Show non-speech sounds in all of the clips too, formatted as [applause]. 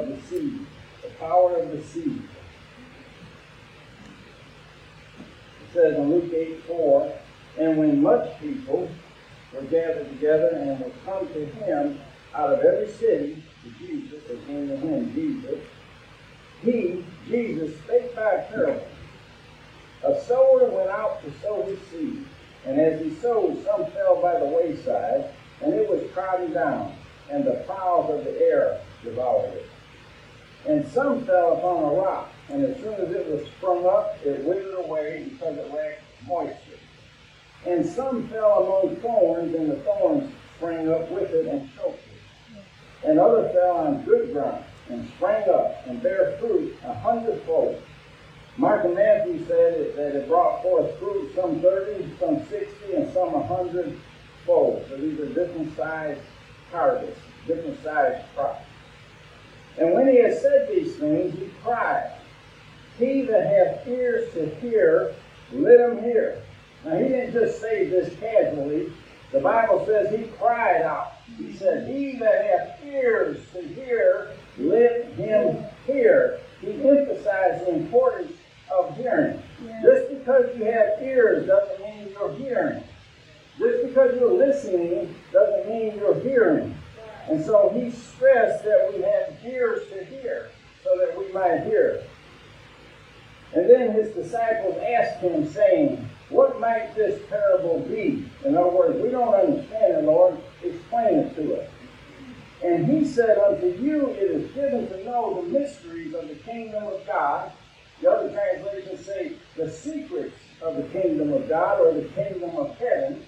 Of the seed. The power of the seed. It says in Luke 8 4, and when much people were gathered together and were come to him out of every city, to Jesus, they came to him, Jesus, he, Jesus, spake by a parable. A sower went out to sow his seed, and as he sowed, some fell by the wayside and it was trodden down, and the fowls of the air devoured it. And some fell upon a rock, and as soon as it was sprung up, it withered away because it lacked moisture. And some fell among thorns, and the thorns sprang up with it and choked it. And others fell on good ground, and sprang up, and bare fruit a hundredfold. Mark and Matthew said that it brought forth fruit, some thirty, some sixty, and some a hundred fold. So these are different sized harvests, different sized crops. And when he had said these things, he cried, He that hath ears to hear, let him hear. Now he didn't just say this casually. The Bible says he cried out. He said, He that hath ears to hear, let him hear. He emphasized the importance of hearing. Yeah. Just because you have ears doesn't mean you're hearing. Just because you're listening doesn't mean you're hearing. And so he stressed that we have ears to hear so that we might hear. And then his disciples asked him, saying, What might this parable be? In other words, we don't understand it, Lord. Explain it to us. And he said, Unto you it is given to know the mysteries of the kingdom of God. The other translations say the secrets of the kingdom of God or the kingdom of heaven.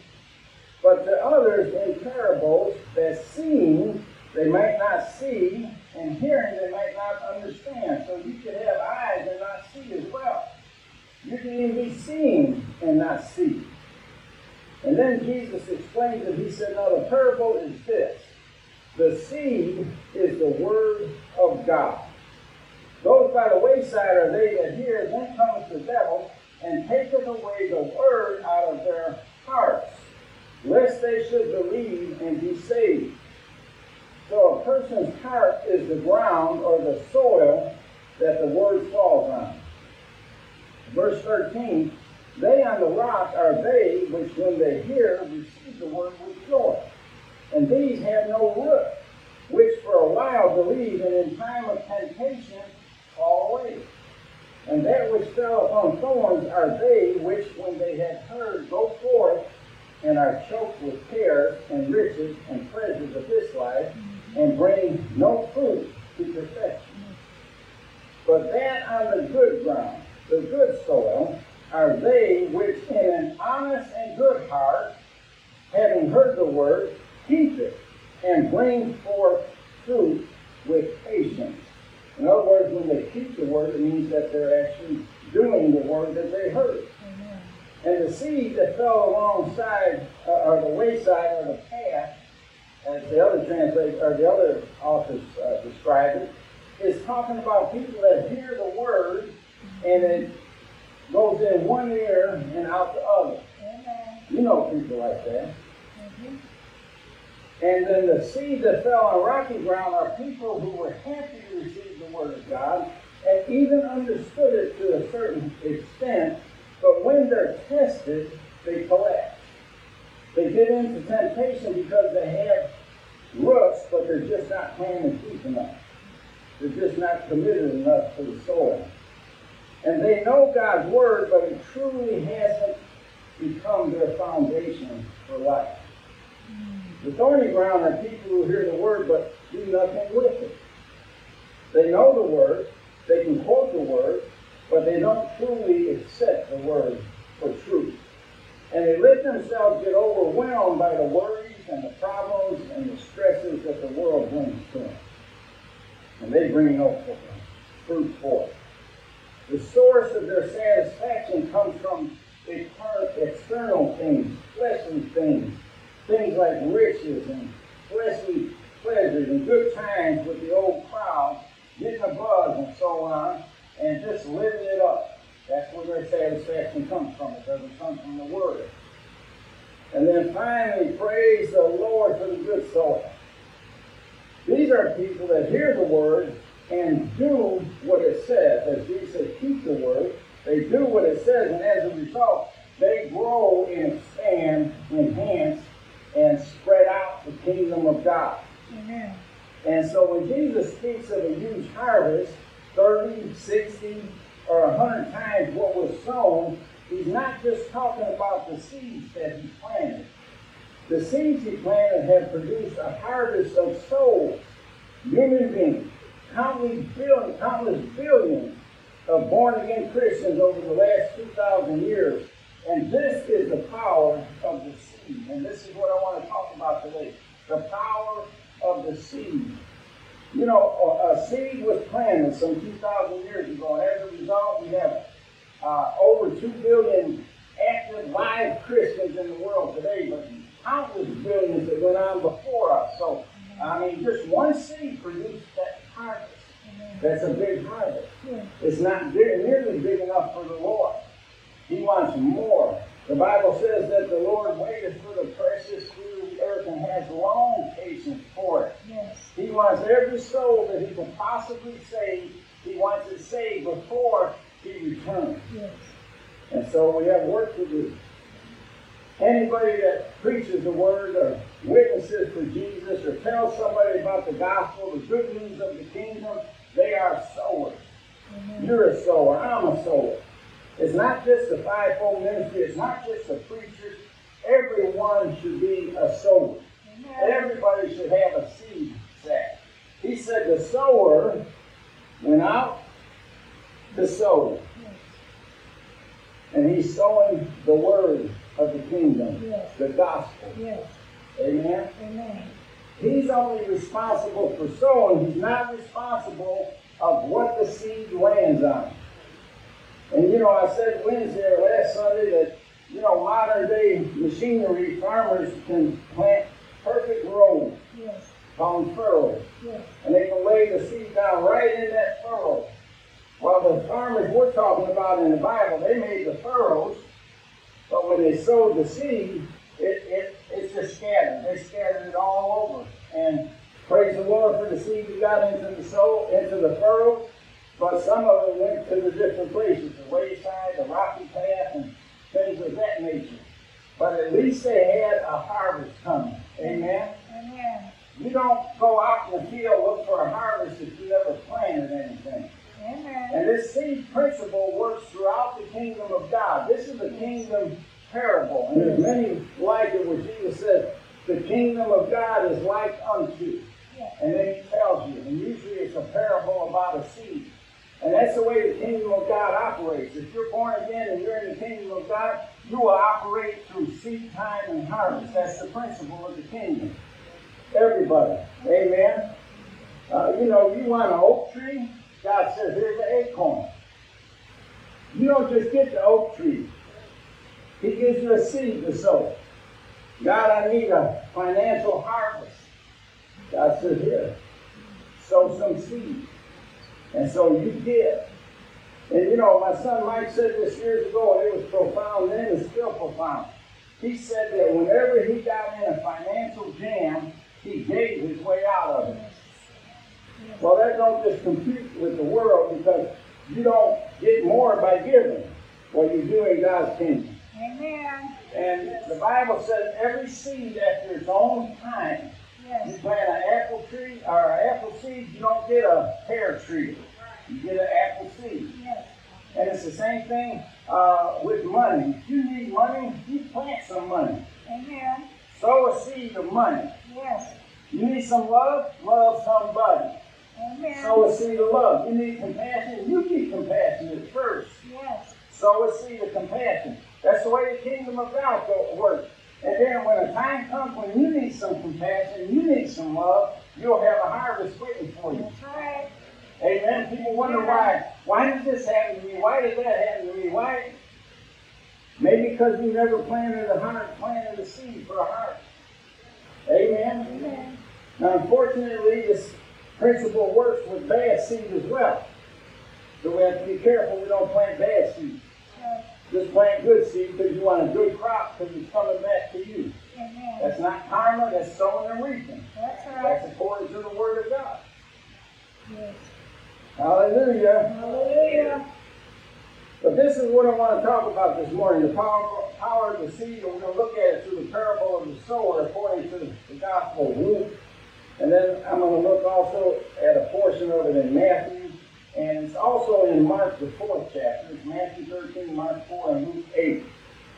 But to others in parables that seeing they might not see, and hearing they might not understand. So you could have eyes and not see as well. You can even be seeing and not see. And then Jesus explains it. He said, Now the parable is this the seed is the word of God. Those by the wayside are they that hear, then comes the devil and taketh away the word out of their hearts lest they should believe and be saved. So a person's heart is the ground or the soil that the word falls on. Verse 13, they on the rock are they which when they hear receive the word with joy. And these have no root, which for a while believe, and in time of temptation fall away. And that which fell upon thorns are they which, when they had heard, go forth and are choked with cares and riches and pleasures of this life, and bring no fruit to perfection. But that on the good ground, the good soil, are they which in an honest and good heart, having heard the word, keep it, and bring forth fruit with patience. In other words, when they keep the word, it means that they're actually doing the word that they heard. And the seed that fell alongside, uh, or the wayside, or the path, as the other translate, or the other authors uh, describe it, is talking about people that hear the word and it goes in one ear and out the other. You know people like that. Mm-hmm. And then the seed that fell on rocky ground are people who were happy to receive the word of God and even understood it to a certain extent, but when they're tested, they collapse. They get into temptation because they have roots, but they're just not planted deep enough. They're just not committed enough to the soil. And they know God's word, but it truly hasn't become their foundation for life. The thorny ground are people who hear the word but do nothing with it. They know the word, they can quote the word, but they don't truly accept the word for truth. And they let themselves get overwhelmed by the worries and the problems and the stresses that the world brings to them. And they bring no fruit forth. The source of their satisfaction comes from external things, fleshly things, things like riches and fleshly pleasures and good times with the old crowd, getting a buzz and so on, and just living it up. That's where their satisfaction comes from. It doesn't come from the Word. And then finally, praise the Lord for the good soil. These are people that hear the Word and do what it says. As Jesus said, keep the Word. They do what it says, and as a result, they grow and expand, enhance, and spread out the kingdom of God. Amen. And so when Jesus speaks of a huge harvest, 30, 60, or a 100 times what was sown, he's not just talking about the seeds that he planted. The seeds he planted have produced a harvest of souls, human beings, countless billions, countless billions of born again Christians over the last 2,000 years. And this is the power of the seed. And this is what I want to talk about today the power of the seed. You know, a, seed was planted some 2,000 years ago, and as a result, we have uh, over 2 billion active live Christians in the world today, but countless billions that went on before us. So, I mean, just one seed produced that harvest. That's a big harvest. It's not nearly big enough for the Lord. He wants more. The Bible says that the Lord waited for the precious through the earth and has long patience for it. Yes. He wants every soul that he can possibly save. He wants it saved before he returns. Yes. And so we have work to do. Anybody that preaches the word or witnesses for Jesus or tells somebody about the gospel, the good news of the kingdom, they are sowers. Amen. You're a sower. I'm a sower. It's not just the fivefold ministry. It's not just the preachers. Everyone should be a sower. Everybody should have a seed sack. He said the sower went out to sow. And he's sowing the word of the kingdom, yes. the gospel. Yes. Amen? Amen. He's only responsible for sowing. He's not responsible of what the seed lands on. And you know, I said Wednesday or last Sunday that, you know, modern day machinery, farmers can plant perfect rows, yes. called furrows. Yes. And they can lay the seed down right in that furrow. Well, the farmers we're talking about in the Bible, they made the furrows, but when they sowed the seed, it, it, it's just scattered. They scattered it all over. And praise the Lord for the seed that got into the soul, into the furrow. But some of them went to the different places, the wayside, the rocky path, and things of that nature. But at least they had a harvest coming. Amen? Amen. You don't go out in the field look for a harvest if you never planted anything. Amen. And this seed principle works throughout the kingdom of God. This is a kingdom parable. And there's many like it where Jesus says, the kingdom of God is like unto. And then he tells you, and usually it's a parable about a seed. And that's the way the kingdom of God operates. If you're born again and you're in the kingdom of God, you will operate through seed time and harvest. That's the principle of the kingdom. Everybody. Amen. Uh, you know, you want an oak tree, God says, here's an acorn. You don't just get the oak tree. He gives you a seed to sow. God, I need a financial harvest. God says, here, sow some seed. And so you give. And you know, my son Mike said this years ago, and it was profound then, it's still profound. He said that whenever he got in a financial jam, he gave his way out of it. Well, that don't just compete with the world because you don't get more by giving what you do in God's kingdom. Amen. And the Bible says every seed after its own time. You plant an apple tree or an apple seed, you don't get a pear tree. You get an apple seed. And it's the same thing uh, with money. If you need money, you plant some money. Amen. Sow a seed of money. Yes. You need some love, love somebody. Amen. Sow a seed of love. You need compassion, you be compassionate first. Yes. Sow a seed of compassion. That's the way the kingdom of God works. And then when a time comes when you need some compassion, you need some love, you'll have a harvest waiting for you. That's right. Amen. People wonder why. Why did this happen to me? Why did that happen to me? Why? Maybe because we never planted a heart, planted a seed for a heart. Amen. Amen. Now, unfortunately, this principle works with bad seed as well. So we have to be careful we don't plant bad seed. Just plant good seed because you want a good crop because it's coming back to you. Amen. That's not karma, that's sowing and reaping. That's right. That's according to the Word of God. Yes. Hallelujah. Hallelujah. But this is what I want to talk about this morning the power, power of the seed. And we're going to look at it through the parable of the sower according to the Gospel of Luke. And then I'm going to look also at a portion of it in Matthew. And it's also in Mark, the fourth chapter. Matthew 13, Mark 4, and Luke 8.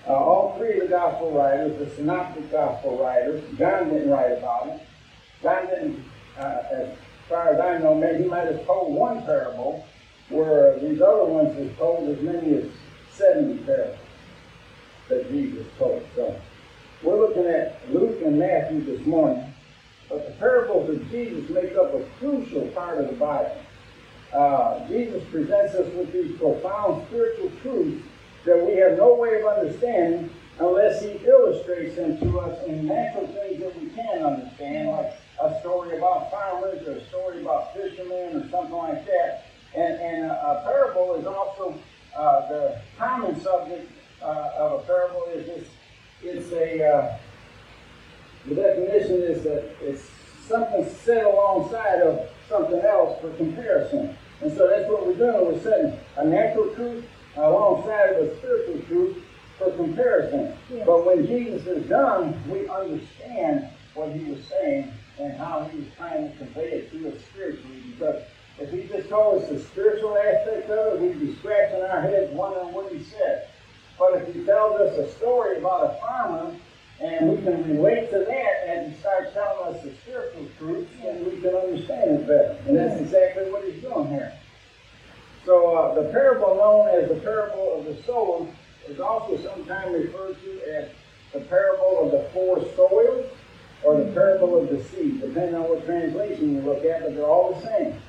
Uh, all three of the Gospel writers, the Synoptic Gospel writers, John didn't write about it. John didn't, uh, as far as I know, maybe he might have told one parable, where these other ones have told as many as 70 parables that Jesus told. So we're looking at Luke and Matthew this morning, but the parables of Jesus make up a crucial part of the Bible. Uh, Jesus presents us with these profound spiritual truths that we have no way of understanding unless he illustrates them to us in natural things that we can understand, like a story about farmers or a story about fishermen or something like that. And, and a, a parable is also uh, the common subject uh, of a parable is this, it's a, uh, the definition is that it's something set alongside of something else for comparison. And so that's what we're doing. We're setting a natural truth alongside of a spiritual truth for comparison. But when Jesus is done, we understand what he was saying and how he was trying to convey it to us spiritually. Because if he just told us the spiritual aspect of it, we'd be scratching our heads wondering what he said. But if he tells us a story about a farmer and we can relate to that and he starts telling us the spiritual truths, and we can understand it better. And that's exactly what he's doing here. So uh, the parable known as the parable of the sower is also sometimes referred to as the parable of the four soils or the parable of the seed, depending on what translation you look at, but they're all the same.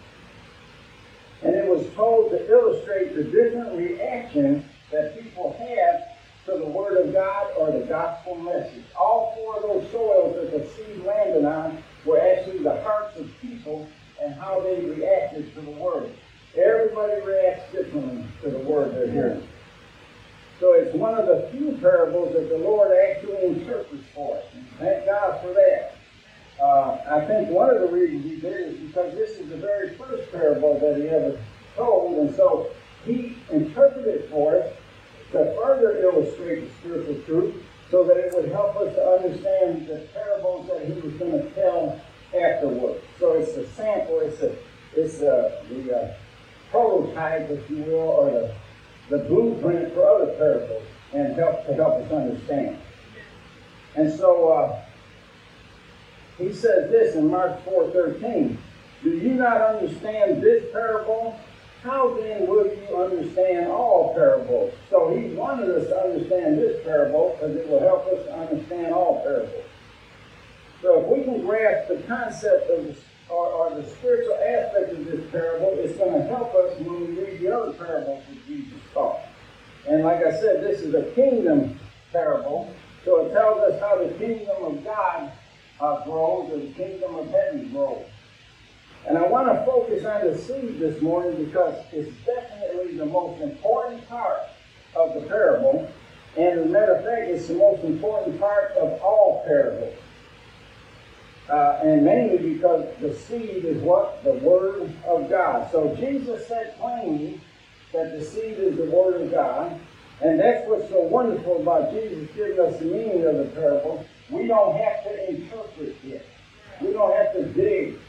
And it was told to illustrate the different reactions that people have to the Word of God or the gospel message. All four of those soils that the seed landed on were actually the hearts of people and how they reacted to the Word. Everybody reacts differently to the Word they're hearing. So it's one of the few parables that the Lord actually interprets for us. Thank God for that. Uh, I think one of the reasons he did is because this is the very first parable that he ever told, and so he interpreted for us to further illustrate the spiritual truth so that it would help us to understand the parables that he was going to tell afterwards. So it's a sample, it's a, it's a, the uh, prototype, if you will, or the, the blueprint for other parables and help to help us understand. And so uh, he says this in Mark 4:13. Do you not understand this parable? How then will you understand all parables? So he wanted us to understand this parable because it will help us to understand all parables. So if we can grasp the concept of the, or, or the spiritual aspect of this parable, it's going to help us when we read the other parables that Jesus taught. And like I said, this is a kingdom parable, so it tells us how the kingdom of God uh, grows or the kingdom of heaven grows. And I want to focus on the seed this morning because it's definitely the most important part of the parable. And as a matter of fact, it's the most important part of all parables. Uh, and mainly because the seed is what? The Word of God. So Jesus said plainly that the seed is the Word of God. And that's what's so wonderful about Jesus giving us the meaning of the parable. We don't have to interpret it. We don't have to dig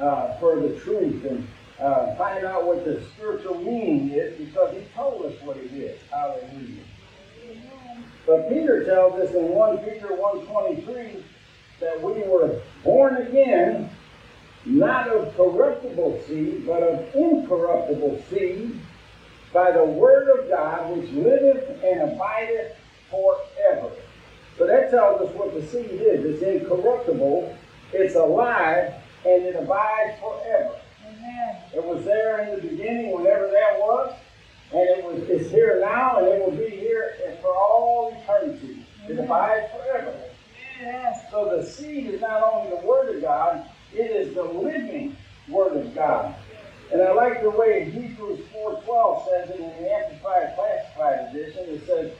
uh, for the truth and uh, find out what the spiritual meaning is because he told us what it is. Hallelujah. But Peter tells us in 1 Peter 1.23 that we were born again, not of corruptible seed, but of incorruptible seed, by the word of God which liveth and abideth forever. So that tells us what the seed is. It's incorruptible, it's alive, and it abides forever. Amen. It was there in the beginning, whenever that was, and it was it's here now, and it will be here for all eternity. It abides forever. Yes. So the seed is not only the Word of God, it is the living Word of God. And I like the way Hebrews 4.12 says it in the Amplified Classic Edition. It says,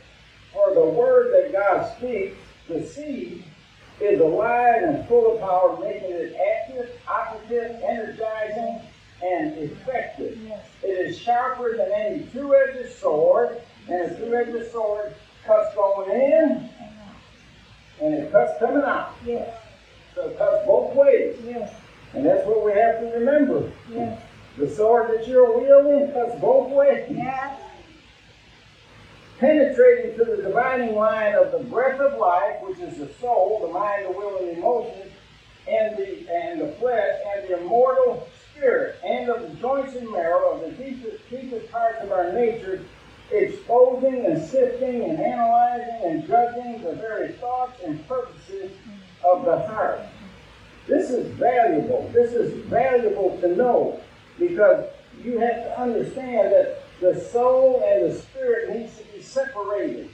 For the Word that God speaks, the seed, is alive and full of power, making it active, operative, energizing, and effective. Yes. It is sharper than any two-edged sword, and a two-edged sword cuts going in, and it cuts coming out. Yes. So it cuts both ways. Yes. And that's what we have to remember. Yes. The sword that you're wielding cuts both ways. Yes. Penetrating to the dividing line of the breath of life, which is the soul, the mind, the will, and the emotions, and the and the flesh, and the immortal spirit, and of the joints and marrow of the deepest, deepest parts of our nature, exposing and sifting and analyzing and judging the very thoughts and purposes of the heart. This is valuable. This is valuable to know because you have to understand that the soul and the spirit needs to separated.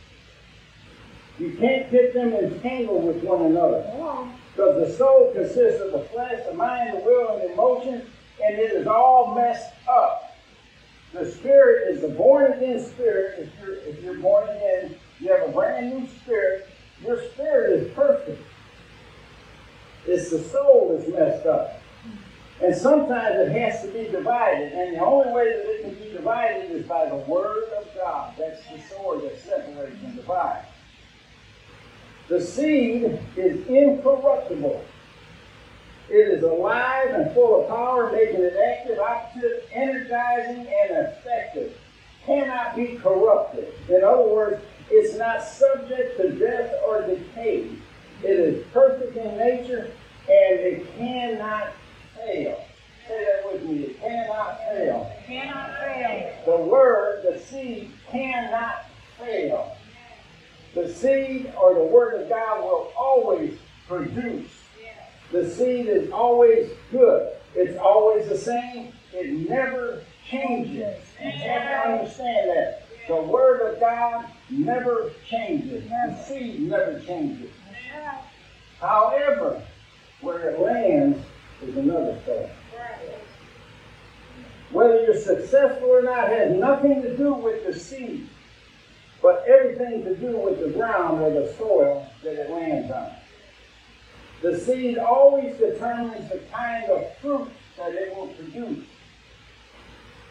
You can't get them entangled with one another. Because the soul consists of the flesh, the mind, the will, and the emotions, and it is all messed up. The spirit is the born again spirit. If you're, if you're born again, you have a brand new spirit. Your spirit is perfect. It's the soul that's messed up. And sometimes it has to be divided. And the only way that it can be divided is by the Word of God. That's the sword that separates and divides. The seed is incorruptible. It is alive and full of power, making it active, operative, energizing, and effective. Cannot be corrupted. In other words, it's not subject to death or decay. It is perfect in nature and it cannot fail. Say that with me. It cannot fail. Cannot fail. The word, the seed, cannot fail. The seed or the word of God will always produce. The seed is always good. It's always the same. It never changes. You have to understand that. The word of God never changes. The seed never changes. However, where it lands is another story. Whether you're successful or not has nothing to do with the seed, but everything to do with the ground or the soil that it lands on. The seed always determines the kind of fruit that it will produce.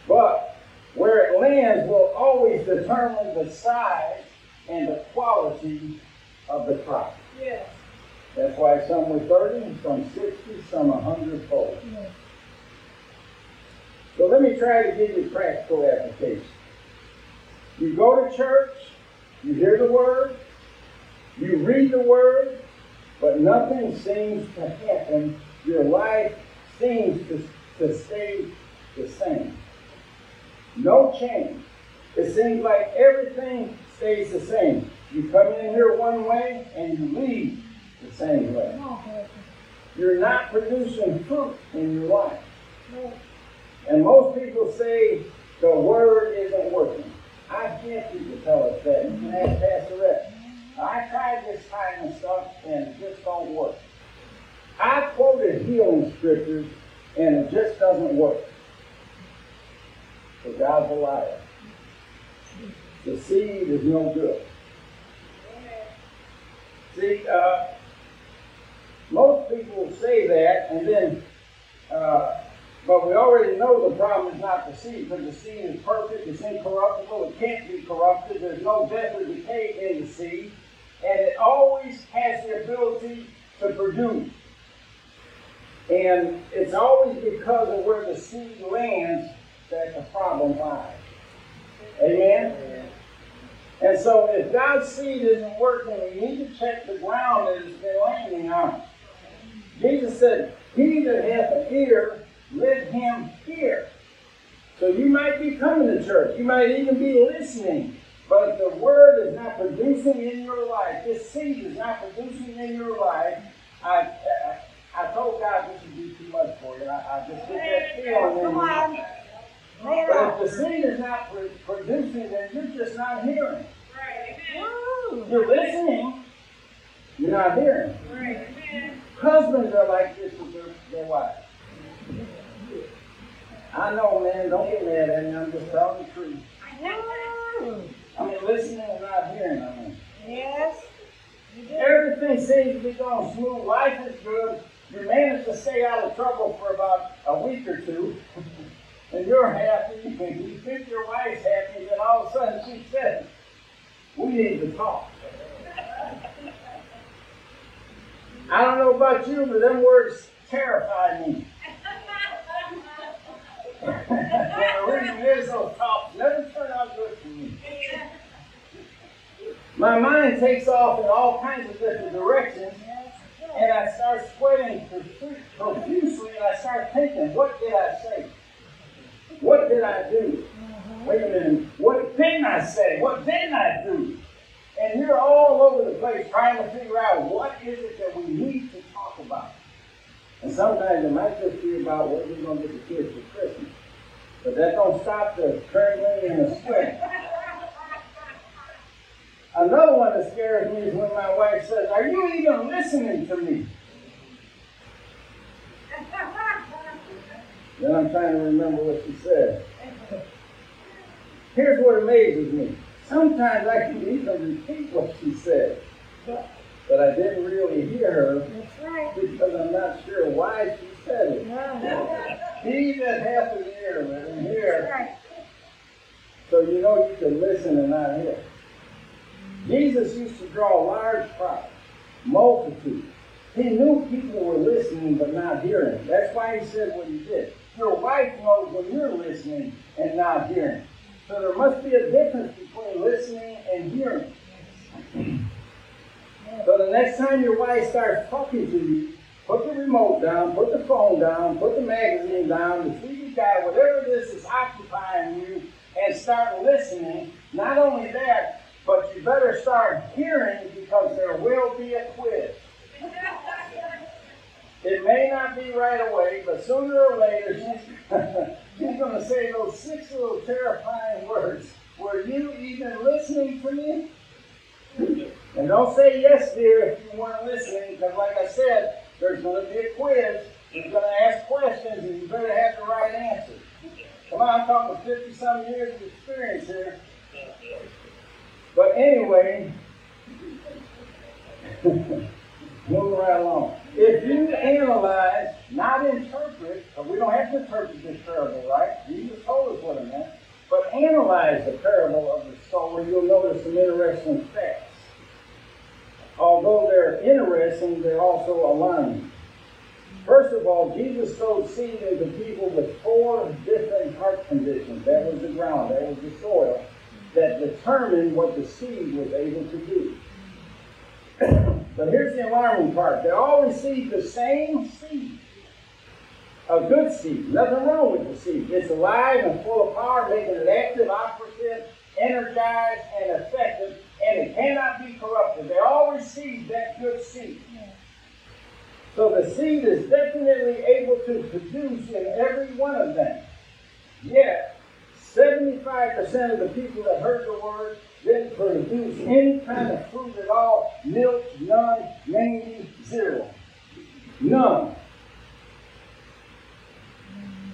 But where it lands will always determine the size and the quality of the crop. Yes. That's why some were 30, some 60, some 100 fold. So let me try to give you practical application. You go to church, you hear the word, you read the word, but nothing seems to happen. Your life seems to, to stay the same. No change. It seems like everything stays the same. You come in here one way and you leave the same way. You're not producing fruit in your life. And most people say the word isn't working. I can't people tell us that. Ask Pastor. I tried this kind of stuff and it just don't work. I quoted healing scriptures and it just doesn't work. So God's a liar. The seed is no good. See, uh, most people say that, and then, uh, but we already know the problem is not the seed, because the seed is perfect, it's incorruptible, it can't be corrupted, there's no death or decay in the seed, and it always has the ability to produce. And it's always because of where the seed lands that the problem lies. Amen? And so if God's seed isn't working, we need to check the ground that it's been landing on. Jesus said, He that hath an ear, let him hear. So you might be coming to church. You might even be listening. But if the word is not producing in your life, this seed is not producing in your life, I, I, I told God this would be too much for you. I, I just get that feeling in you. But if the seed is not pro- producing, then you're just not hearing. Woo. You're listening, you're not hearing. Husbands are like this with their, their wives. I know, man, don't get mad at me. I'm just telling the truth. I know. I mean, listening and not hearing. I mean, Yes. Everything seems to be going smooth. Life is good. You manage to stay out of trouble for about a week or two, and you're happy. And you think your wife's happy, then all of a sudden she says, "We need to talk." I don't know about you, but them words terrify me. [laughs] and the reason is those talks never turn out good for me. My mind takes off in all kinds of different directions, and I start sweating profusely, and I start thinking, what did I say? What did I do? Wait a minute, what didn't I say? What didn't I do? And you're all over the place trying to figure out what is it that we need to talk about. And sometimes it might just be about what we're going to get the kids for Christmas. But that don't stop the trembling and the sweat. Another one that scares me is when my wife says, Are you even listening to me? Then I'm trying to remember what she said. Here's what amazes me. Sometimes I can even repeat what she said, but I didn't really hear her right. because I'm not sure why she said it. No, no. He that hath an ear, let him hear. right. So you know you can listen and not hear. Jesus used to draw large crowds, multitudes. He knew people were listening but not hearing. That's why he said what he did. Your wife knows when you're listening and not hearing. So there must be a difference between listening and hearing. So the next time your wife starts talking to you, put the remote down, put the phone down, put the magazine down, the TV Guide, whatever this is occupying you, and start listening. Not only that, but you better start hearing because there will be a quiz. It may not be right away, but sooner or later [laughs] she's going to say those six little terrifying words. Were you even listening to me? And don't say yes, dear, if you weren't listening, because like I said, there's going to be a quiz. He's going to ask questions, and you better have the right answer. Come on, I'm talking 50 some years of experience here. But anyway, [laughs] moving right along. If you analyze, not interpret, we don't have to interpret this parable, right? Jesus told us what it meant. But analyze the parable of the sower, you'll notice some interesting facts. Although they're interesting, they're also alarming. First of all, Jesus sowed seed into people with four different heart conditions. That was the ground, that was the soil, that determined what the seed was able to do. But here's the alarming part. They all received the same seed. A good seed. Nothing wrong with the seed. It's alive and full of power, making it active, operative, energized, and effective, and it cannot be corrupted. They all received that good seed. So the seed is definitely able to produce in every one of them. Yet, 75% of the people that heard the word didn't produce any kind of fruit at all. Milk, none, maybe zero. None.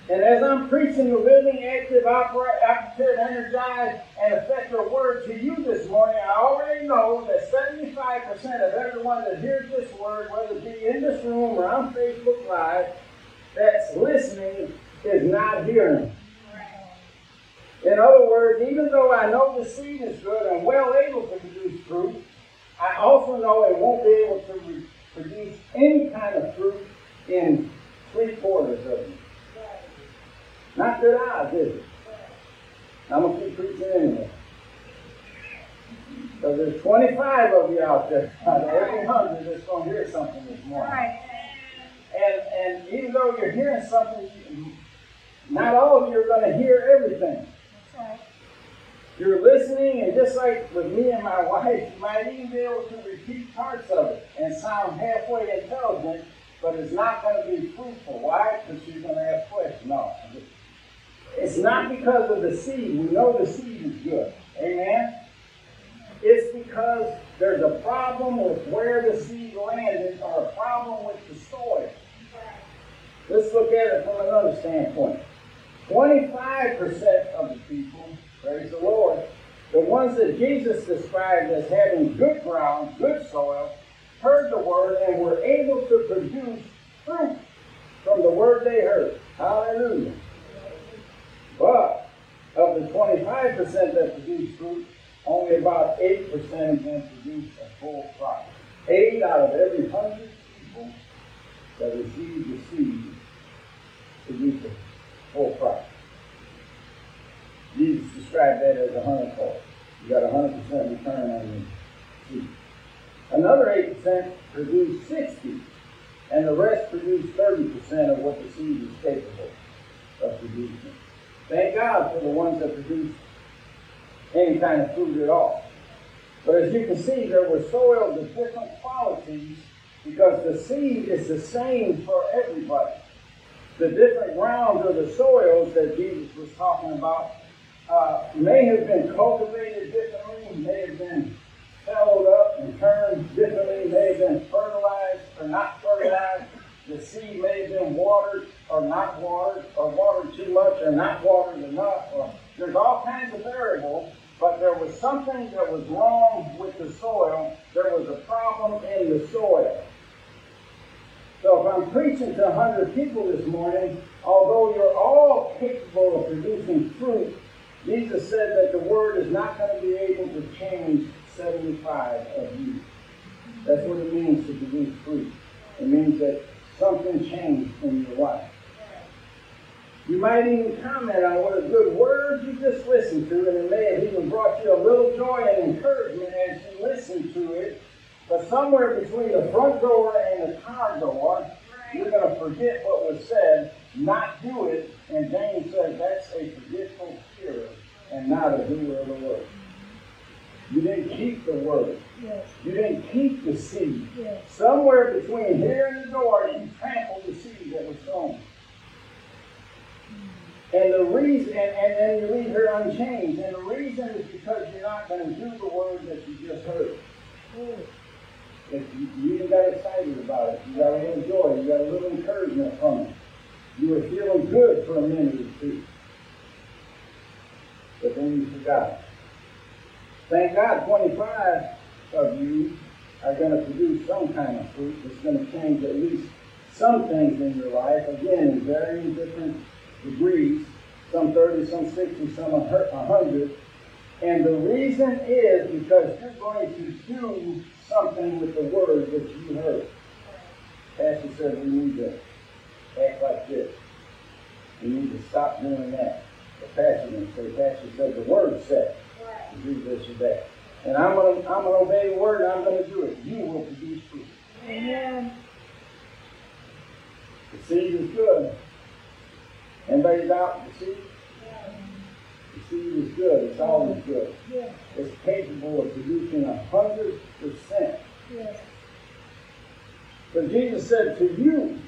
And as I'm preaching the living, active, opera- operative, energized, and effective word to you this morning, I already know that 75% of everyone that hears this word, whether it be in this room or on Facebook Live, that's listening is not hearing. In other words, even though I know the seed is good and well able to produce fruit, I also know it won't be able to re- produce any kind of fruit in three quarters of it. Not good odds, is it? I'm going to keep preaching anyway. So there's 25 of you out there [laughs] out of every 100 that's going to hear something this morning. Right. And, and even though you're hearing something, not all of you are going to hear everything. Right. You're listening, and just like with me and my [laughs] wife, you might even be able to repeat parts of it and sound halfway intelligent, but it's not going to be fruitful. Why? Because you're going to ask questions. No. It's not because of the seed. We know the seed is good. Amen? It's because there's a problem with where the seed landed or a problem with the soil. Let's look at it from another standpoint. 25% of the people, praise the Lord, the ones that Jesus described as having good ground, good soil, heard the word and were able to produce fruit from the word they heard. Hallelujah. But of the 25% that produced fruit, only about 8% can produce a full crop. Eight out of every hundred people that received the seed produce a full crop. Jesus described that as a hundredfold. You got a hundred percent return on your seed. Another eight percent produced sixty, and the rest produced thirty percent of what the seed is capable of producing. Thank God for the ones that produced any kind of fruit at all. But as you can see, there were soils of different qualities because the seed is the same for everybody. The different grounds or the soils that Jesus was talking about uh, may have been cultivated differently, may have been held up and turned differently, may have been fertilized or not fertilized. The seed may have been watered or not watered, or watered too much or not watered enough. Or, there's all kinds of variables, but there was something that was wrong with the soil. There was a problem in the soil. So if I'm preaching to 100 people this morning, although you're all capable of producing fruit, Jesus said that the word is not going to be able to change 75 of you. That's what it means to produce fruit. It means that something changed in your life. You might even comment on what a good word you just listened to, and it may have even brought you a little joy and encouragement as you listened to it. But somewhere between the front door and the car door, you're going to forget what was said, not do it, and James says that's a forgetful spirit and not a doer of the word. You didn't keep the word. Yes. You didn't keep the seed. Yes. Somewhere between here and the door, you trampled the seed that was sown. And the reason, and, and, and you leave her unchanged. And the reason is because you're not going to do the word that you just heard. If you, you even got excited about it. You got a little joy. You got a little encouragement from it. You were feeling good for a minute or two. But then you forgot. Thank God 25 of you are going to produce some kind of fruit that's going to change at least some things in your life. Again, in varying different degrees. Some 30, some 60, some 100. And the reason is because you're going to do something with the word that you heard. Pastor said we need to act like this. We need to stop doing that. The pastor didn't say, Pastor said the word said to do this or that. And I'm gonna I'm gonna obey the word I'm gonna do it. You will produce fruit. Amen. The seed is good. Anybody out the seed? The seed is good. It's always good. Yes. It's capable of producing a hundred percent. But Jesus said to you,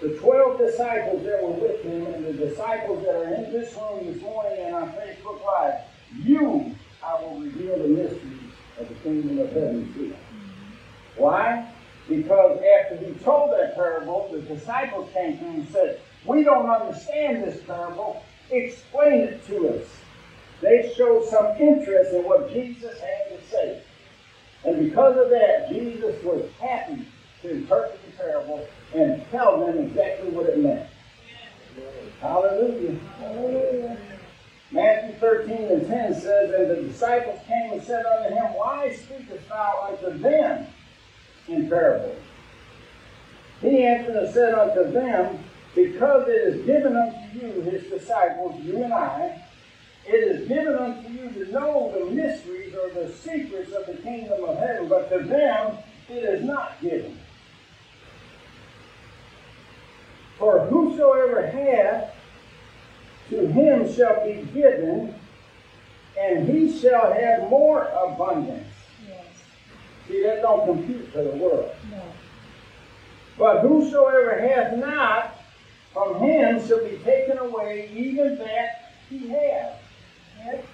the 12 disciples that were with him and the disciples that are in this room this morning and on Facebook Live, you I will reveal the mysteries of the kingdom of heaven to you. Mm-hmm. Why? Because after he told that parable, the disciples came to him and said, We don't understand this parable. Explain it to us. They showed some interest in what Jesus had to say. And because of that, Jesus was happy to interpret the parable and tell them exactly what it meant. Hallelujah. Hallelujah. Matthew 13 and 10 says, And the disciples came and said unto him, Why speakest thou unto them in parables? He answered and said unto them, Because it is given unto you, his disciples, you and I, it is given unto you to know the mysteries or the secrets of the kingdom of heaven, but to them it is not given. For whosoever hath, to him shall be given, and he shall have more abundance. Yes. See, that don't compute for the world. No. But whosoever hath not, from him shall be taken away even that he has. Yes.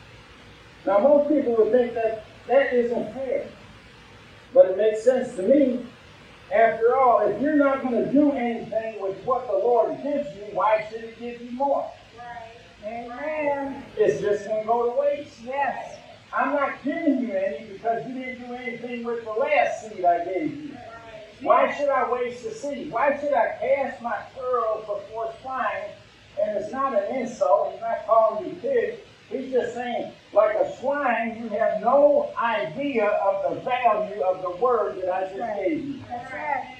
Now, most people would think that that isn't fair. But it makes sense to me. After all, if you're not going to do anything with what the Lord gives you, why should He give you more? Right. Amen. It's just going to go to waste. Yes. I'm not giving you any because you didn't do anything with the last seed I gave you. Why should I waste the seed? Why should I cast my pearls before swine? And it's not an insult. He's not calling you pigs. He's just saying, like a swine, you have no idea of the value of the word that I just gave you. Right.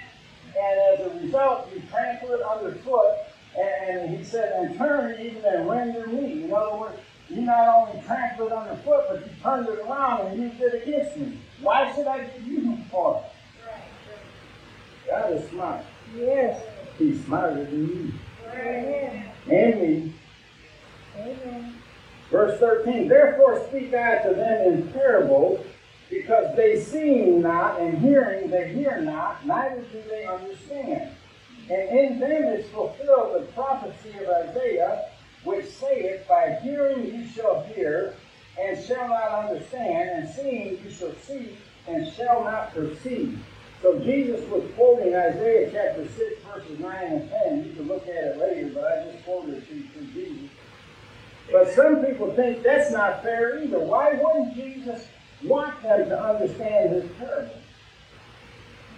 And as a result, you trample it underfoot. And, and he said, and turn even and render me. In other words, you not only trampled it underfoot, but you turned it around and used it against me. Why should I give you for it? God is smart. Yes. He's smarter than you Amen. and me. Amen. Verse 13, Therefore speak I to them in parables, because they seeing not, and hearing they hear not, neither do they understand. And in them is fulfilled the prophecy of Isaiah, which saith, By hearing you shall hear, and shall not understand, and seeing you shall see, and shall not perceive. So Jesus was quoting Isaiah chapter 6, verses 9 and 10. You can look at it later, but I just quoted it to you through Jesus. But some people think that's not fair either. Why wouldn't Jesus want them to understand his parable?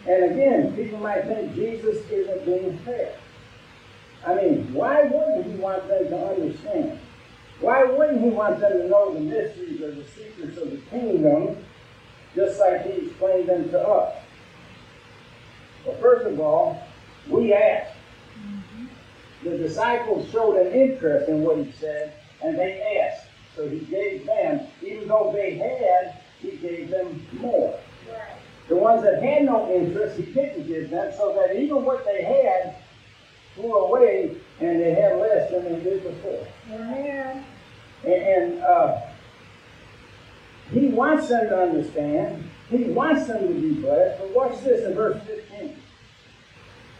And again, people might think Jesus isn't being fair. I mean, why wouldn't he want them to understand? Why wouldn't he want them to know the mysteries or the secrets of the kingdom, just like he explained them to us? Well, first of all, we asked. The disciples showed an interest in what he said, and they asked. So he gave them, even though they had, he gave them more. The ones that had no interest, he didn't give them, so that even what they had flew away, and they had less than they did before. Amen. And, and uh, he wants them to understand. He wants them to be blessed. But watch this in verse 15.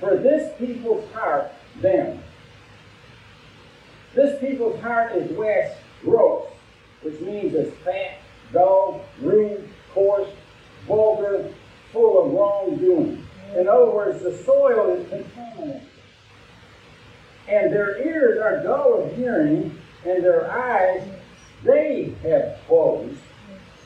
For this people's heart, them. This people's heart is waxed gross, which means it's fat, dull, rude, coarse, vulgar, full of wrongdoing. In other words, the soil is contaminated. And their ears are dull of hearing, and their eyes they have closed,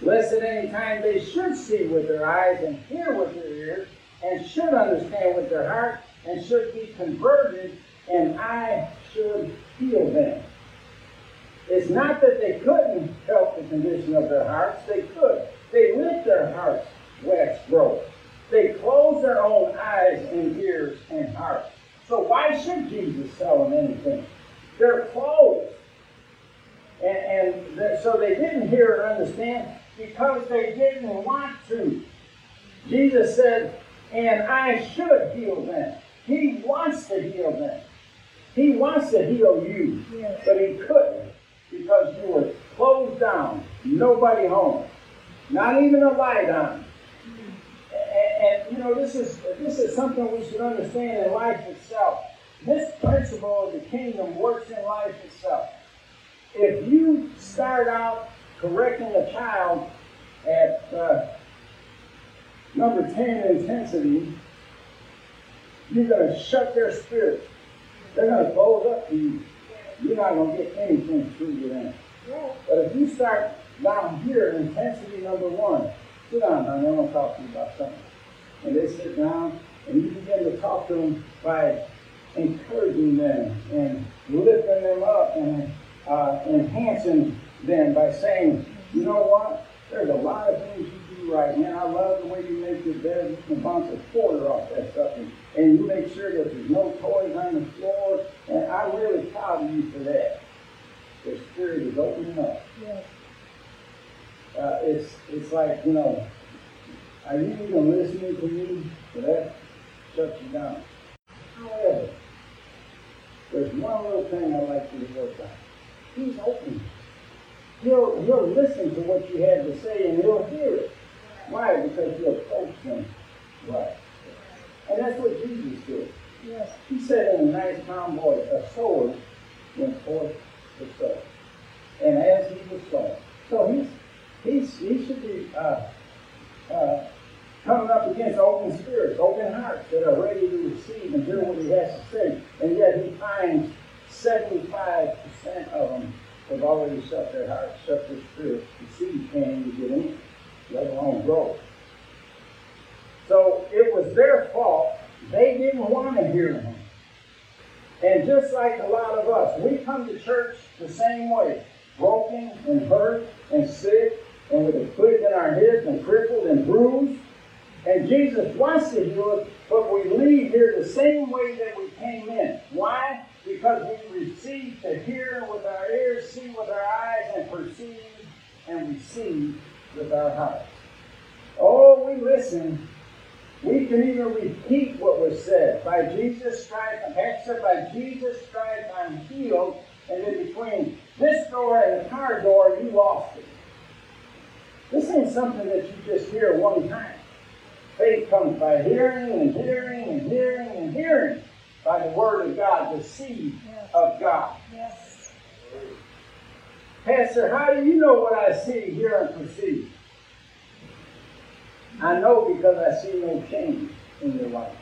lest at any time they should see with their eyes and hear with their ears, and should understand with their heart, and should be converted, and I should heal them. It's not that they couldn't help the condition of their hearts, they could. They let their hearts wax grow. They closed their own eyes and ears and hearts. So why should Jesus tell them anything? They're closed. And, and th- so they didn't hear or understand because they didn't want to. Jesus said, and I should heal them. He wants to heal them. He wants to heal you. Yes. But he couldn't because you were closed down, nobody home, not even a light on. And, and, you know, this is this is something we should understand in life itself. This principle of the kingdom works in life itself. If you start out correcting a child at uh, number 10 intensity, you're going to shut their spirit. They're going to close up to you. You're not going to get anything through to them. But if you start down here, intensity number one, sit down, I want to talk to you about something. And they sit down, and you begin to talk to them by encouraging them and lifting them up and uh, enhancing them by saying, you know what? There's a lot of things you do right, man. I love the way you make your bed. You can bounce a quarter off that stuff, and, you make sure that there's no toys on the floor. And I'm really proud of you for that. Their spirit is opening up Yes. uh, it's it's like you know, are you even listening to me? So that shuts you down. However, there's one little thing I'd like you to work on. He's open. He'll, he'll listen to what you have to say and he'll hear it. Why? Because you approach him right. And that's what Jesus did. Yes. He said in a nice calm voice, a sower went forth to sow. And as he was sowing, so he's, he's, he should be uh, uh, coming up against open spirits, open hearts that are ready to receive and hear what he has to say. And yet he finds 75% of them have already shut their hearts, shut their spirits. The seed can't get in, let alone grow. So it was their fault. They didn't want to hear him. And just like a lot of us, we come to church the same way broken and hurt and sick and with a click in our heads and crippled and bruised. And Jesus wants to heal us, but we leave here the same way that we came in. Why? Because we receive to hear with our ears, see with our eyes, and perceive and receive with our hearts. Oh, we listen. We can even repeat what was said. By Jesus' stripes, Pastor said, by Jesus' stripes I'm healed. And then between this door and the car door, you lost it. This ain't something that you just hear one time. Faith comes by hearing and hearing and hearing and hearing by the Word of God, the seed Yes. of God. Yes. Pastor, how do you know what I see, hear, and perceive? I know because I see no change in your life.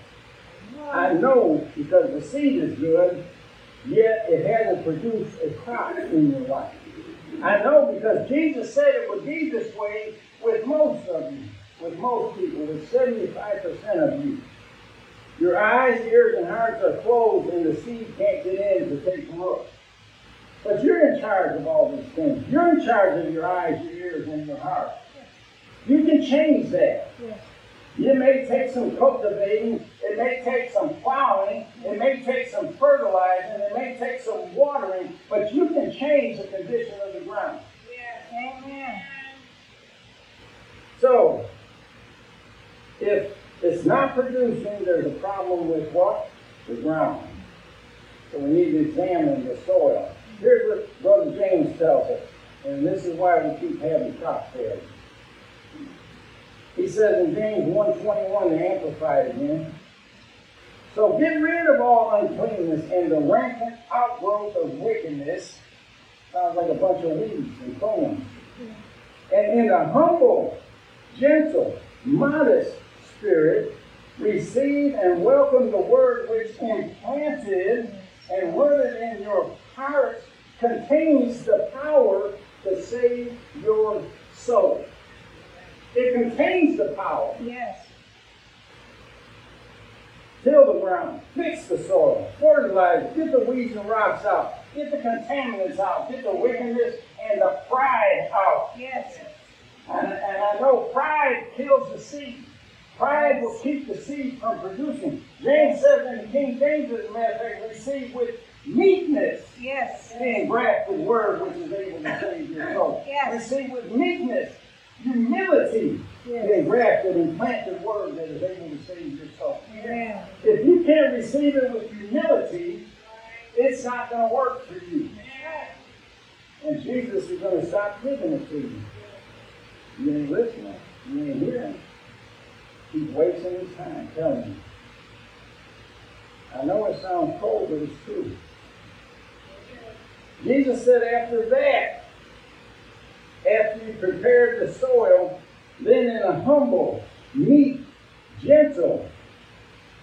I know because the seed is good, yet it hasn't produced a crop in your life. I know because Jesus said it would be this way with most of you, with most people, with 75% of you. Your eyes, ears, and hearts are closed, and the seed can't get in to take root. But you're in charge of all these things. You're in charge of your eyes, your ears, and your heart. You can change that. Yes. It may take some cultivating, it may take some plowing, it may take some fertilizing, it may take some watering, but you can change the condition of the ground. Amen. So, if it's not producing, there's a problem with what? The ground. So we need to examine the soil. Here's what Brother James tells us, and this is why we keep having crop failures. He says in James 1.21, the Amplified again, So get rid of all uncleanness and the rampant outgrowth of wickedness. Sounds like a bunch of weeds and thorns. And in a humble, gentle, modest spirit, receive and welcome the word which implanted and rooted in your heart contains the power to save your soul. It contains the power. Yes. Till the ground, fix the soil, fertilize, get the weeds and rocks out, get the contaminants out, get the wickedness and the pride out. Yes. And, and I know pride kills the seed. Pride will keep the seed from producing. James says in the King James, as a matter of fact, receive with meekness Yes. the engrafted word which is able to save your soul. Yes. Receive with meekness, humility, Yes. engrafted and planted word that is able to save your soul. Amen. If you can't receive it with humility, it's not going to work for you. And Jesus is going to stop giving it to you. You ain't listening. You ain't hearing. He's wasting his time telling you. I know it sounds cold, but it's true. Jesus said after that, after you prepared the soil, then in a humble, meek, gentle,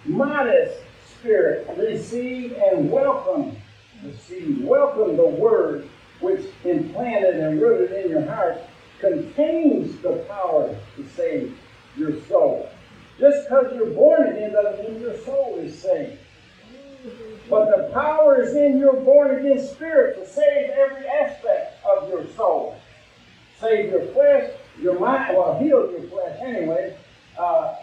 modest spirit, receive and welcome the seed. Welcome the word which implanted and rooted in your heart contains the power to save your soul. Just because you're born again doesn't mean your soul is saved. But the power is in your born again spirit to save every aspect of your soul. Save your flesh, your mind, well, heal your flesh anyway. Uh,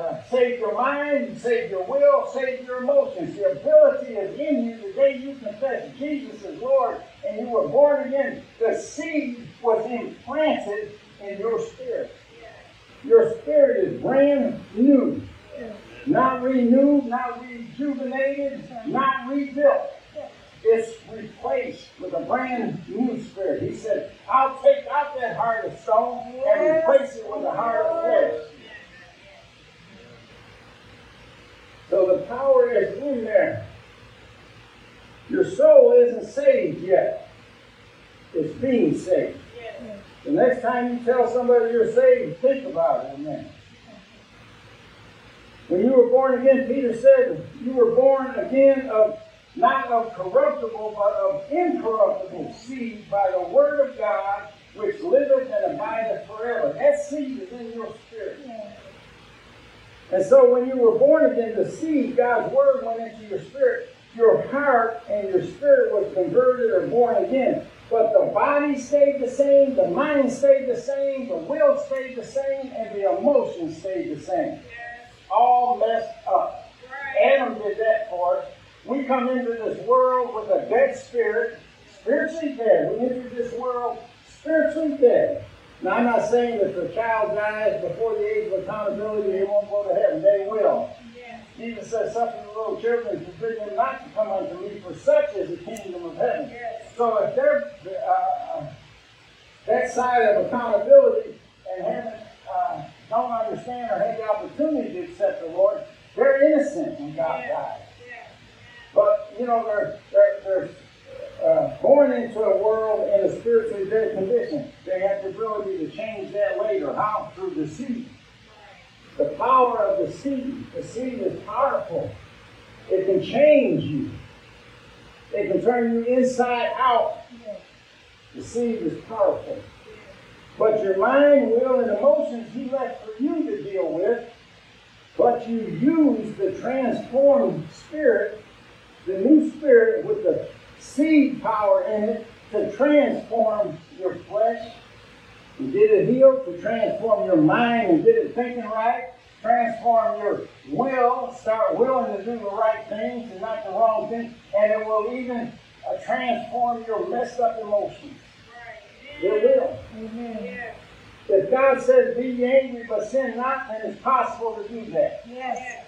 uh, save your mind, save your will, save your emotions. The ability is in you the day you confess Jesus is Lord and you were born again. The seed was implanted in your spirit. Your spirit is brand new. Not renewed, not rejuvenated, not rebuilt. It's replaced with a brand new spirit. He said, I'll take out that heart of stone and replace it with a heart of flesh. So the power is in there. Your soul isn't saved yet. It's being saved. The next time you tell somebody you're saved, think about it a minute. When you were born again, Peter said, you were born again of not of corruptible, but of incorruptible seed by the word of God, which liveth and abideth forever. That seed is in your spirit. And so when you were born again, the seed, God's word, went into your spirit. Your heart and your spirit was converted or born again. But the body stayed the same, the mind stayed the same, the will stayed the same, and the emotions stayed the same. All messed up. Adam did that for us. We come into this world with a dead spirit, spiritually dead. We enter this world spiritually dead. Now, I'm not saying that a child dies before the age of accountability, they won't go to heaven. They will. Jesus says, Suffer the little children forbid them not to come unto me, for such is the kingdom of heaven. So if they're uh, that side of accountability and haven't, uh, don't understand or have the opportunity to accept the Lord, they're innocent when God dies. But, you know, they're, they're, they're uh, born into a world in a spiritually dead condition. They have the ability to change that later. How? Through the seed. The power of the seed. The seed is powerful. It can change you. It can turn you inside out. The seed is powerful. But your mind, will, and emotions he left for you to deal with. But you use the transformed spirit, the new spirit with the seed power in it to transform your flesh. You did it heal to transform your mind and did it thinking right. Transform your will, start willing to do the right things and not the wrong things. And it will even uh, transform your messed up emotions. It will. Amen. If God says, be angry but sin not, then it's possible to do that. Yes.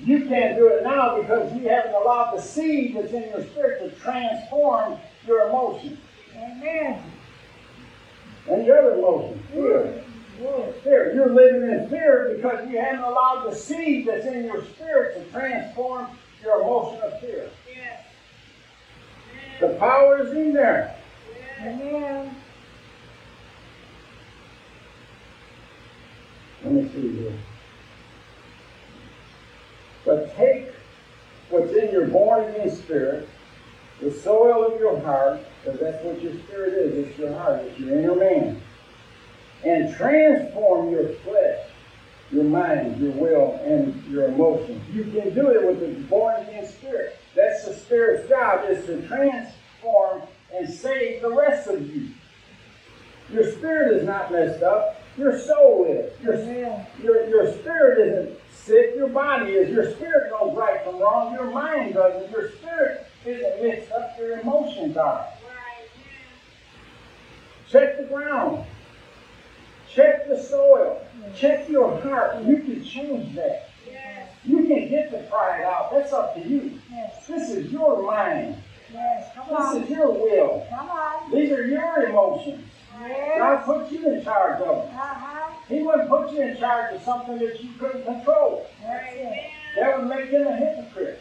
You can't do it now because you haven't allowed the seed that's in your spirit to transform your emotions. Amen. And your other emotions, fear. Fear. You're living in fear because you haven't allowed the seed that's in your spirit to transform your emotion of fear. Yes. The power is in there. Amen. Let me see here. But take what's in your born again spirit, the soil of your heart, because that's what your spirit is, it's your heart, it's your inner man, and transform your flesh, your mind, your will, and your emotions. You can do it with the born again spirit. That's the spirit's job, is to transform and save the rest of you. Your spirit is not messed up. Your soul is. Your, your, your spirit isn't sick. Your body is. Your spirit knows right from wrong. Your mind doesn't. Your spirit isn't mixed up. Your emotions are. Check the ground. Check the soil. Check your heart. You can change that. You can get the pride out. That's up to you. Yes. This is your mind. Yes. This on. is your will. These are your emotions. God put you in charge of them. Uh-huh. He wouldn't put you in charge of something that you couldn't control. That would make him a hypocrite.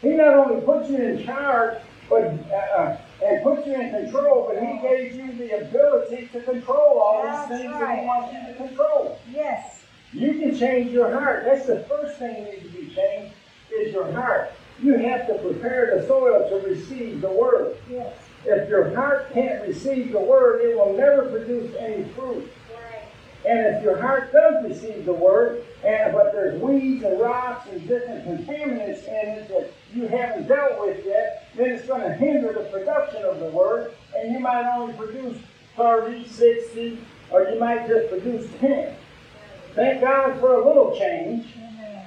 He not only put you in charge, but uh, uh, and put you in control, but he gave you the ability to control all That's these things that he wants you to control. Yes. You can change your heart. That's the first thing that needs to be changed is your heart. You have to prepare the soil to receive the word. Yes. If your heart can't receive the word, it will never produce any fruit. And if your heart does receive the word, and but there's weeds and rocks and different contaminants in it that you haven't dealt with yet, then it's going to hinder the production of the word, and you might only produce 30, 60, or you might just produce 10. Thank God for a little change,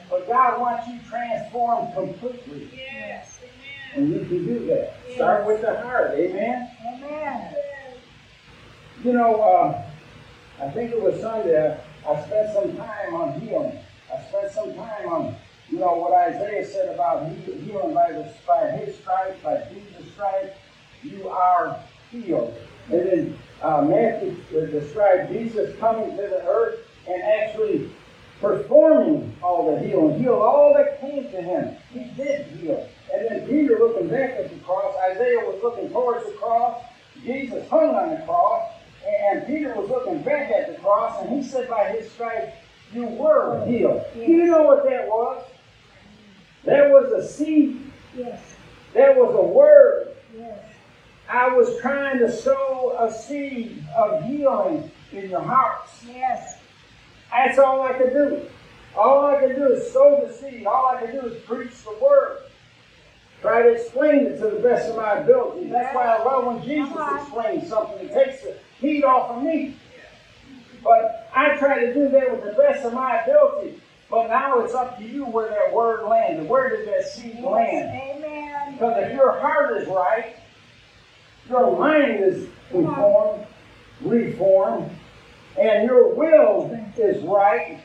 but God wants you transformed completely. Yes. And you can do that. Start with the heart, amen? Amen. You know, uh, I think it was Sunday, I spent some time on healing. I spent some time on, you know, what Isaiah said about healing by, the, by his stripes, by Jesus' stripes, you are healed. And then uh, Matthew described Jesus coming to the earth and actually performing all the healing, healed all that came to him. He did heal. And then Peter looking back at the cross, Isaiah was looking towards the cross, Jesus hung on the cross, and Peter was looking back at the cross, and he said, By his stripes, you were healed. Do you know what that was? That was a seed. Yes. There was a word. Yes. I was trying to sow a seed of healing in your hearts. Yes. That's all I could do. All I could do is sow the seed. All I could do is preach the word. Try to explain it to the best of my ability. That's why I love when Jesus explains something. It takes the heat off of me. But I try to do that with the best of my ability. But now it's up to you where that word landed. Where did that seed land? Amen. Because if your heart is right, your mind is informed, reformed, and your will is right,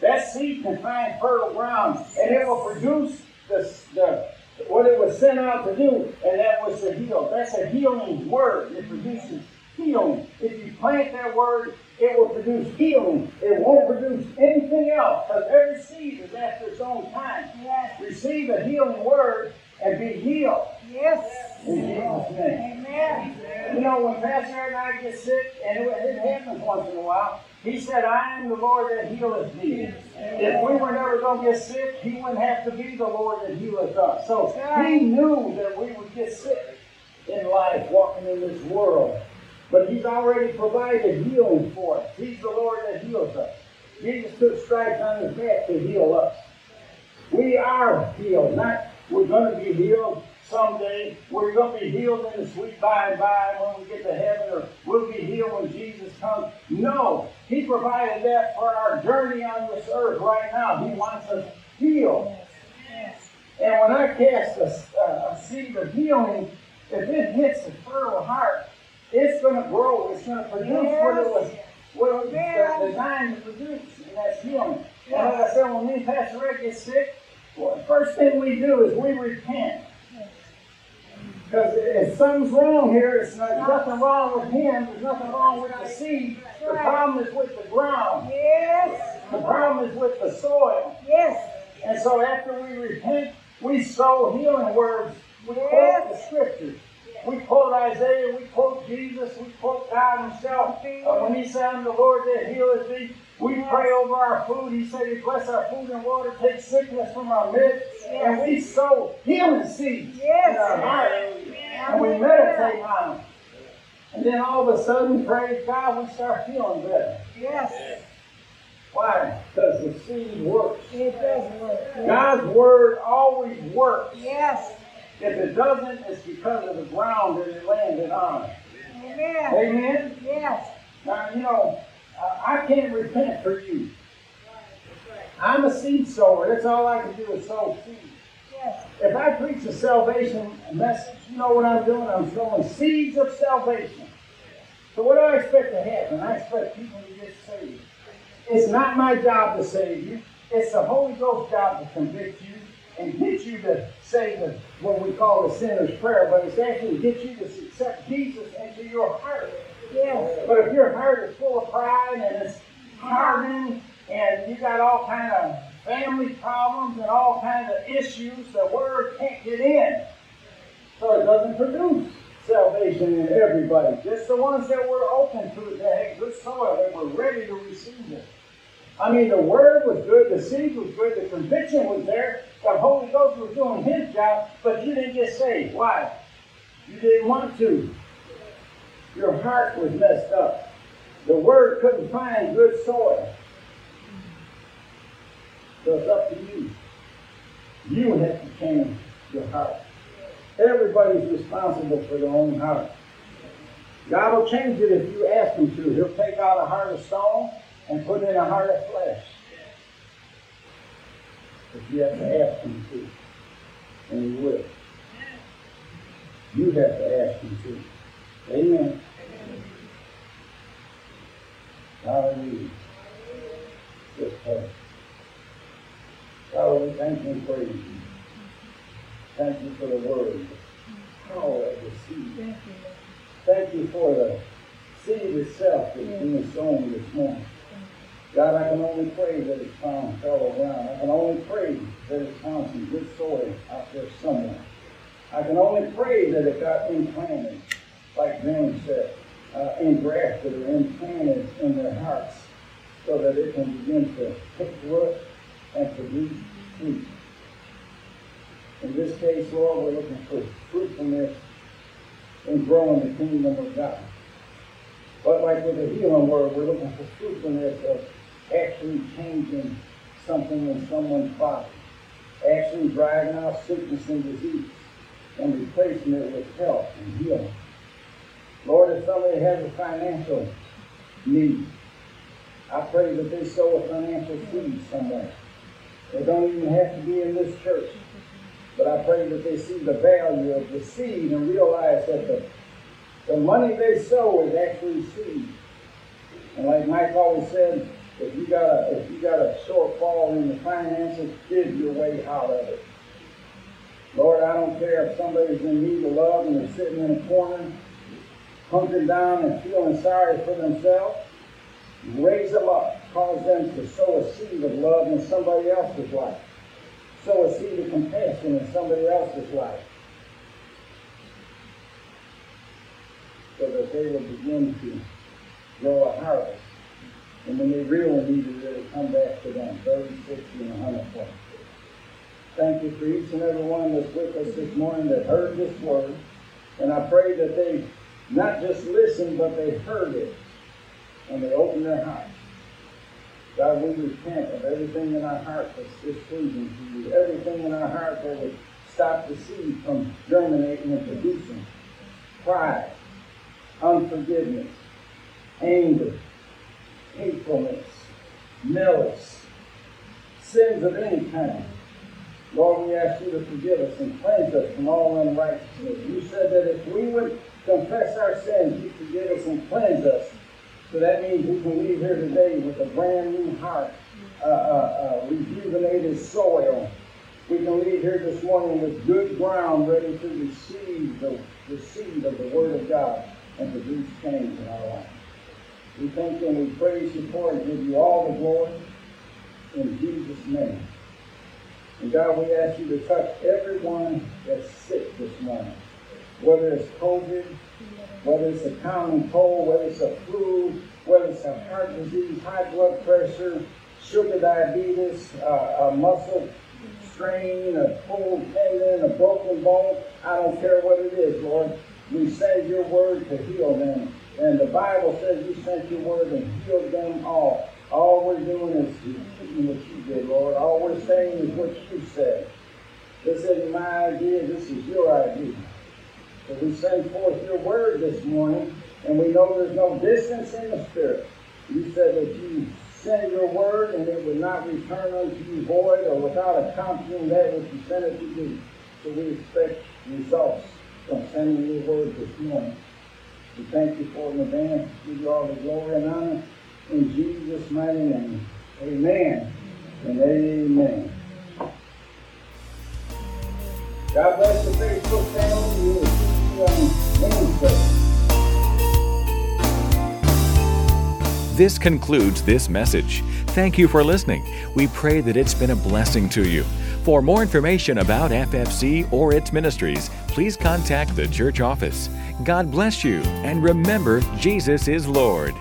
that seed can find fertile ground and it will produce the, the what it was sent out to do, and that was to heal. That's a healing word. It produces healing. If you plant that word, it will produce healing. It won't produce anything else because every seed is after its own time. Yes. Receive a healing word and be healed. Yes. In Jesus' name. Amen. You know, when Pastor and I get sick, and it, it happens once in a while, he said, I am the Lord that healeth thee. If we were never going to get sick, he wouldn't have to be the Lord that healeth us. So he knew that we would get sick in life, walking in this world. But he's already provided healing for us. He's the Lord that heals us. Jesus took stripes on his back to heal us. We are healed. Not we're going to be healed someday. We're going to be healed in the sweet by and by when we get to heaven, or we'll be healed when Jesus comes. No, He provided that for our journey on this earth right now. He wants us healed. And when I cast a, a seed of healing, if it hits a fertile heart, it's going to grow. It's going to produce what it was, what it was Yes. designed to produce, and that's healing. And like I said, when me and Pastor Rick get sick, well, the first thing we do is we repent. Because if something's wrong here, it's not, there's nothing wrong with him. There's nothing wrong with the seed. The problem is with the ground. Yes. The problem is with the soil. Yes. And so after we repent, we sow healing words. We quote the scriptures. We quote Isaiah, we quote Jesus, we quote God Himself. Uh, when He said, I'm the Lord that healeth thee, we pray over our food. He said, He bless our food and water, take sickness from our midst. And we sow healing seeds in our heart. And we meditate on them. And then all of a sudden, praise God, we start feeling better. Yes. Why? Because the seed works. It does work. Yes. God's word always works. Yes. If it doesn't, it's because of the ground that it landed on. Amen. Amen? Yes. Now, you know, uh, I can't repent for you. I'm a seed sower. That's all I can do is sow seed. Yes. If I preach a salvation message, you know what I'm doing? I'm sowing seeds of salvation. So what do I expect to happen? I expect people to get saved. It's not my job to save you. It's the Holy Ghost's job to convict you and get you to say the what we call the sinner's prayer, but it's actually get you to accept Jesus into your heart. Yes. But if your heart is full of pride and it's hardened and you got all kind of family problems and all kinds of issues, the word can't get in. So it doesn't produce salvation in everybody. Just the ones that were open to it, that had good soil, that were ready to receive it. I mean, the word was good, the seed was good, the conviction was there, the Holy Ghost was doing his job, but you didn't get saved. Why? You didn't want to. Your heart was messed up. The word couldn't find good soil. So it's up to you. You have to change your heart. Everybody's responsible for their own heart. God will change it if you ask Him to. He'll take out a heart of stone and put in a heart of flesh. But you have to ask Him to. And He will. You have to ask Him to. Amen. Hallelujah. Let's pray. Father, we thank you and praise you. Thank you for the word. Oh, the seed. Thank you. Thank thank you for the seed itself that's being sown this morning. God, I can only pray that it's found fellow ground. I can only pray that it's found some good soil out there somewhere. I can only pray that it got implanted, like James said, uh, engrafted or implanted in their hearts so that it can begin to take root and produce fruit. In this case, Lord, we're looking for fruitfulness in growing the kingdom of God. But like with the healing word, we're looking for fruitfulness of actually changing something in someone's body, actually driving out sickness and disease and replacing it with health and healing. Lord, if somebody has a financial need, I pray that they sow a financial seed somewhere. They don't even have to be in this church. But I pray that they see the value of the seed and realize that the, the money they sow is actually seed. And like Mike always said, if you got a if you got a shortfall in the finances, give your way out of it. Lord, I don't care if somebody's in need of love and they're sitting in a corner, hunkered down and feeling sorry for themselves. Raise them up, cause them to sow a seed of love in somebody else's life. Sow a seed of compassion in somebody else's life. So that they will begin to grow a harvest and when they really need it, it'll come back to them 30, 60, and 100 fold. Thank you for each and every one that's with us this morning that heard this word. And I pray that they not just listened, but they heard it and they opened their hearts. God, we repent of everything in our heart that's displeasing to you, everything in our heart that would stop the seed from germinating and producing. Pride, unforgiveness, anger, hatefulness, malice, sins of any kind. Lord, we ask you to forgive us and cleanse us from all unrighteousness. You said that if we would confess our sins, you forgive us and cleanse us. So that means we can leave here today with a brand new heart, uh, uh, uh, rejuvenated soil. We can leave here this morning with good ground ready to receive the seed of the Word of God and produce change in our lives. We thank you and we praise you for it give you all the glory in Jesus' name. And God, we ask you to touch everyone that's sick this morning, whether it's COVID, whether it's a common cold, whether it's a flu, whether it's a heart disease, high blood pressure, sugar diabetes, uh, a muscle strain, a pulled tendon, a broken bone. I don't care what it is, Lord. We send your word to heal them and the Bible says you sent your word and healed them all. All we're doing is repeating what you did, Lord. All we're saying is what you said. This isn't my idea, this is your idea. So we send forth your word this morning, and we know there's no distance in the Spirit. You said that you send your word, and it would not return unto you void or without accomplishing that which you sent it to do. So we expect results from sending your word this morning. We thank you for in advance. Give you all the glory and honor in Jesus' mighty name. Amen and amen. God bless the Facebook family. We will see you on Wednesday. This concludes this message. Thank you for listening. We pray that it's been a blessing to you. For more information about FFC or its ministries, please contact the church office. God bless you, and remember, Jesus is Lord.